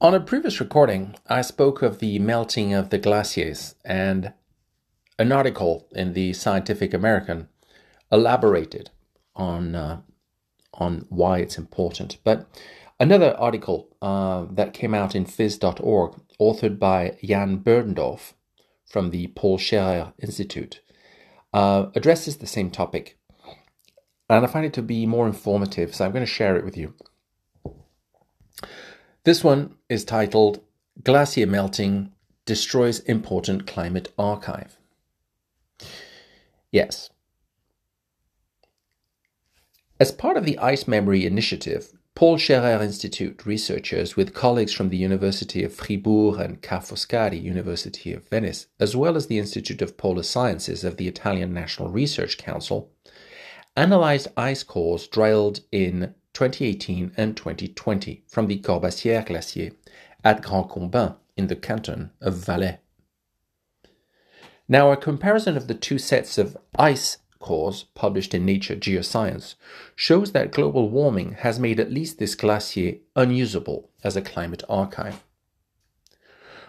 On a previous recording, I spoke of the melting of the glaciers, and an article in the Scientific American elaborated on uh, on why it's important. But another article uh, that came out in phys.org, authored by Jan Berndorff from the Paul Scherrer Institute, uh, addresses the same topic. And I find it to be more informative, so I'm going to share it with you. This one is titled Glacier Melting Destroys Important Climate Archive. Yes. As part of the Ice Memory Initiative, Paul Scherrer Institute researchers with colleagues from the University of Fribourg and Ca' Foscari University of Venice, as well as the Institute of Polar Sciences of the Italian National Research Council, analyzed ice cores drilled in 2018 and 2020 from the Corbassière Glacier at Grand Combin in the canton of Valais. Now, a comparison of the two sets of ice cores published in Nature Geoscience shows that global warming has made at least this glacier unusable as a climate archive.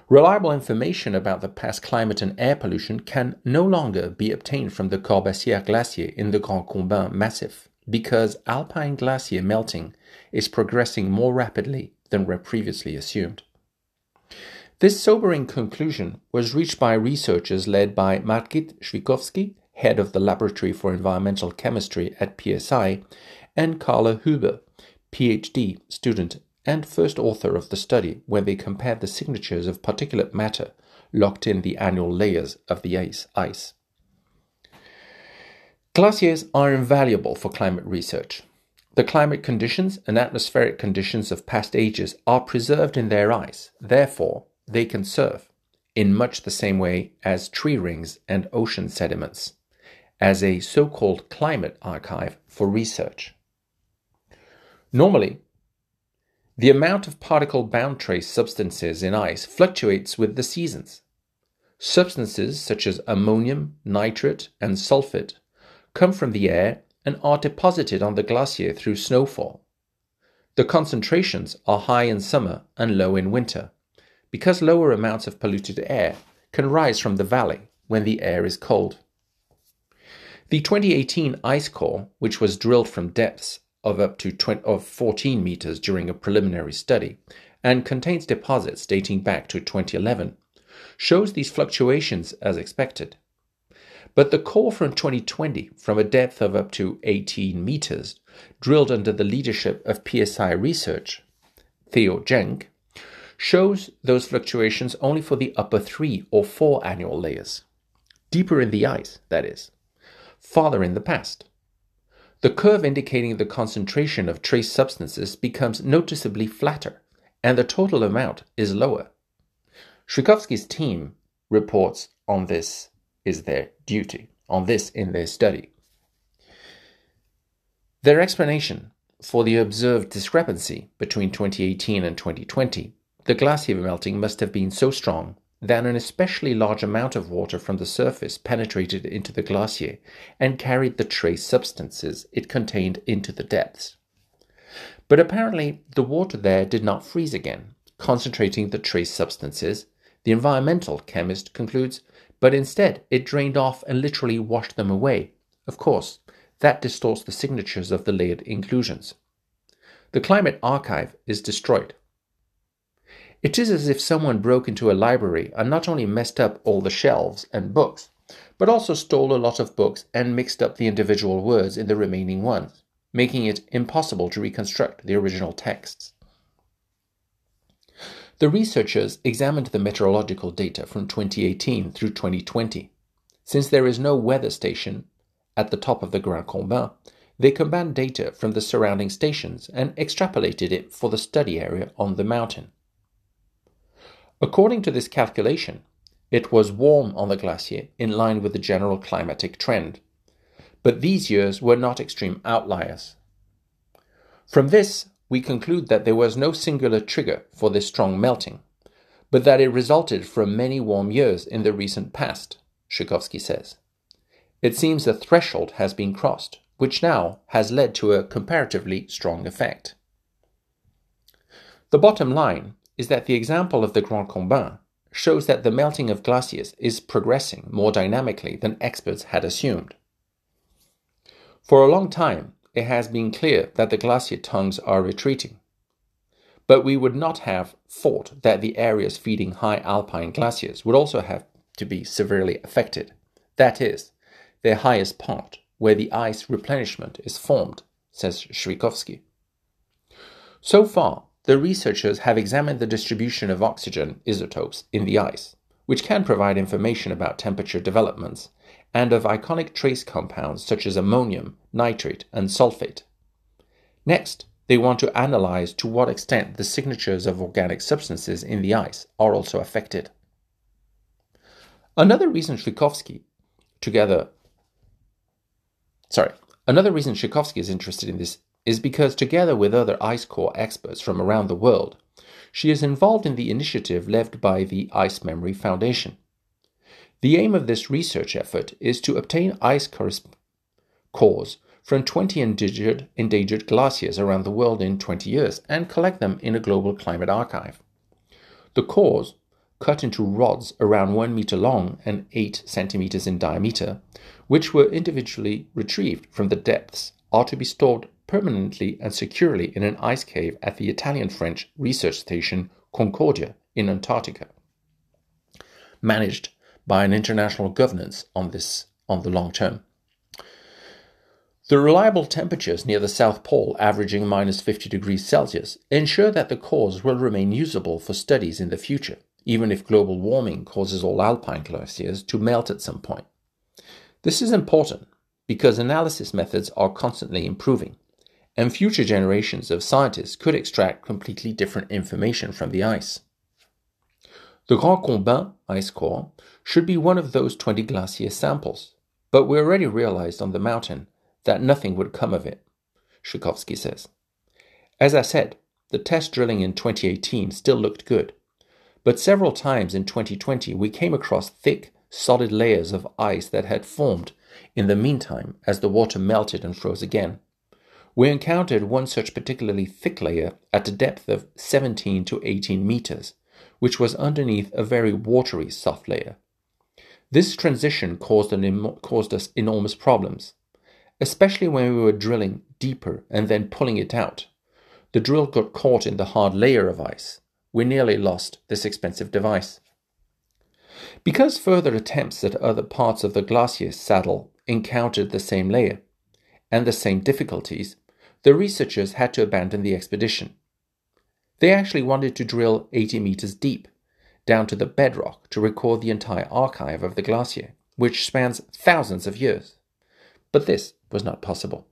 Reliable information about the past climate and air pollution can no longer be obtained from the Corbassière Glacier in the Grand Combin Massif because alpine glacier melting is progressing more rapidly than were previously assumed. This sobering conclusion was reached by researchers led by Margit Schwikowski, head of the Laboratory for Environmental Chemistry at PSI, and Carla Huber, PhD student and first author of the study, where they compared the signatures of particulate matter locked in the annual layers of the ice. Glaciers are invaluable for climate research. The climate conditions and atmospheric conditions of past ages are preserved in their ice, therefore, they can serve, in much the same way as tree rings and ocean sediments, as a so called climate archive for research. Normally, the amount of particle bound trace substances in ice fluctuates with the seasons. Substances such as ammonium, nitrate, and sulfate come from the air and are deposited on the glacier through snowfall. The concentrations are high in summer and low in winter, because lower amounts of polluted air can rise from the valley when the air is cold. The 2018 ice core, which was drilled from depths of up to 20, of 14 meters during a preliminary study and contains deposits dating back to 2011, shows these fluctuations as expected. But the core from 2020, from a depth of up to 18 meters, drilled under the leadership of PSI Research, Theo Jenk, shows those fluctuations only for the upper three or four annual layers. Deeper in the ice, that is. Farther in the past. The curve indicating the concentration of trace substances becomes noticeably flatter, and the total amount is lower. Schwikowski's team reports on this is their duty on this in their study. Their explanation for the observed discrepancy between 2018 and 2020, the glacier melting must have been so strong that an especially large amount of water from the surface penetrated into the glacier and carried the trace substances it contained into the depths. But apparently, the water there did not freeze again, concentrating the trace substances, the environmental chemist concludes, but instead it drained off and literally washed them away. Of course, that distorts the signatures of the layered inclusions. The climate archive is destroyed. It is as if someone broke into a library and not only messed up all the shelves and books, but also stole a lot of books and mixed up the individual words in the remaining ones, making it impossible to reconstruct the original texts. The researchers examined the meteorological data from 2018 through 2020. Since there is no weather station at the top of the Grand Combin, they combined data from the surrounding stations and extrapolated it for the study area on the mountain. According to this calculation, it was warm on the glacier in line with the general climatic trend. But these years were not extreme outliers. From this, we conclude that there was no singular trigger for this strong melting, but that it resulted from many warm years in the recent past, Schwikowski says. It seems a threshold has been crossed, which now has led to a comparatively strong effect. The bottom line is that the example of the Grand Combin shows that the melting of glaciers is progressing more dynamically than experts had assumed. For a long time, it has been clear that the glacier tongues are retreating. But we would not have thought that the areas feeding high alpine glaciers would also have to be severely affected. That is, their highest part, where the ice replenishment is formed, says Schwikowski. So far, the researchers have examined the distribution of oxygen isotopes in the ice, which can provide information about temperature developments, and of ionic trace compounds such as ammonium, nitrate, and sulfate. Next, they want to analyze to what extent the signatures of organic substances in the ice are also affected. Another reason Schwikowski, together, sorry, another reason Schwikowski is interested in this is because, together with other ice core experts from around the world, she is involved in the initiative led by the Ice Memory Foundation. The aim of this research effort is to obtain ice cores from 20 endangered, endangered glaciers around the world in 20 years and collect them in a global climate archive. The cores, cut into rods around 1 meter long and 8 centimeters in diameter, which were individually retrieved from the depths, are to be stored permanently and securely in an ice cave at the Italian French research station Concordia in Antarctica, managed by an international governance on this on the long term. The reliable temperatures near the South Pole, averaging minus 50 degrees Celsius, ensure that the cores will remain usable for studies in the future, even if global warming causes all alpine glaciers to melt at some point. This is important because analysis methods are constantly improving, and future generations of scientists could extract completely different information from the ice. The Grand Combin ice core should be one of those 20 glacier samples, but we already realized on the mountain that nothing would come of it, Schwikowski says. As I said, the test drilling in 2018 still looked good, but several times in 2020 we came across thick, solid layers of ice that had formed in the meantime as the water melted and froze again. We encountered one such particularly thick layer at a depth of 17 to 18 meters, which was underneath a very watery soft layer. This transition caused, caused us enormous problems especially when we were drilling deeper and then pulling it out. The drill got caught in the hard layer of ice. We nearly lost this expensive device. Because further attempts at other parts of the glacier saddle encountered the same layer and the same difficulties, the researchers had to abandon the expedition. They actually wanted to drill 80 meters deep, down to the bedrock, to record the entire archive of the glacier, which spans thousands of years. But this was not possible.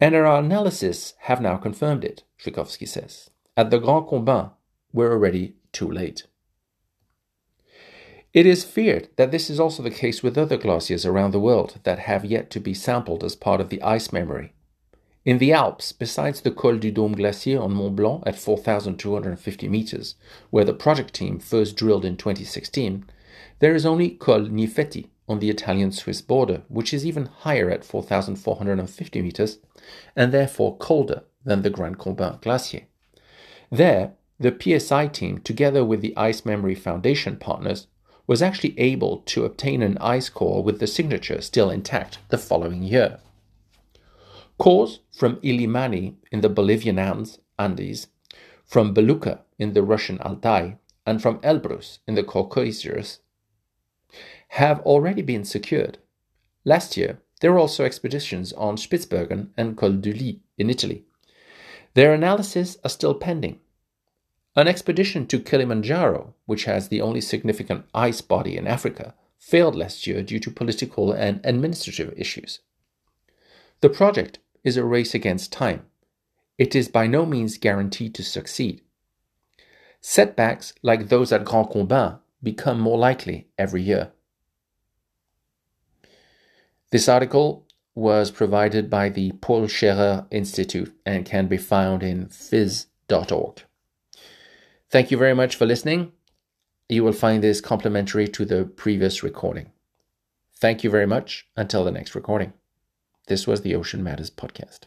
And our analysis have now confirmed it, Schwikowski says. At the Grand Combin, we're already too late. It is feared that this is also the case with other glaciers around the world that have yet to be sampled as part of the ice memory. In the Alps, besides the Col du Dôme Glacier on Mont Blanc at 4,250 meters, where the project team first drilled in 2016, there is only Col Gnifetti on the Italian Swiss border, which is even higher at 4,450 meters and therefore colder than the Grand Combin Glacier. There, the PSI team, together with the Ice Memory Foundation partners, was actually able to obtain an ice core with the signature still intact the following year. Cores from Illimani in the Bolivian Andes, from Belukha in the Russian Altai, and from Elbrus in the Caucasus have already been secured. Last year, there were also expeditions on Spitsbergen and Col du Lis in Italy. Their analyses are still pending. An expedition to Kilimanjaro, which has the only significant ice body in Africa, failed last year due to political and administrative issues. The project is a race against time. It is by no means guaranteed to succeed. Setbacks like those at Grand Combin become more likely every year. This article was provided by the Paul Scherrer Institute and can be found in phys.org. Thank you very much for listening. You will find this complementary to the previous recording. Thank you very much. Until the next recording. This was the Ocean Matters Podcast.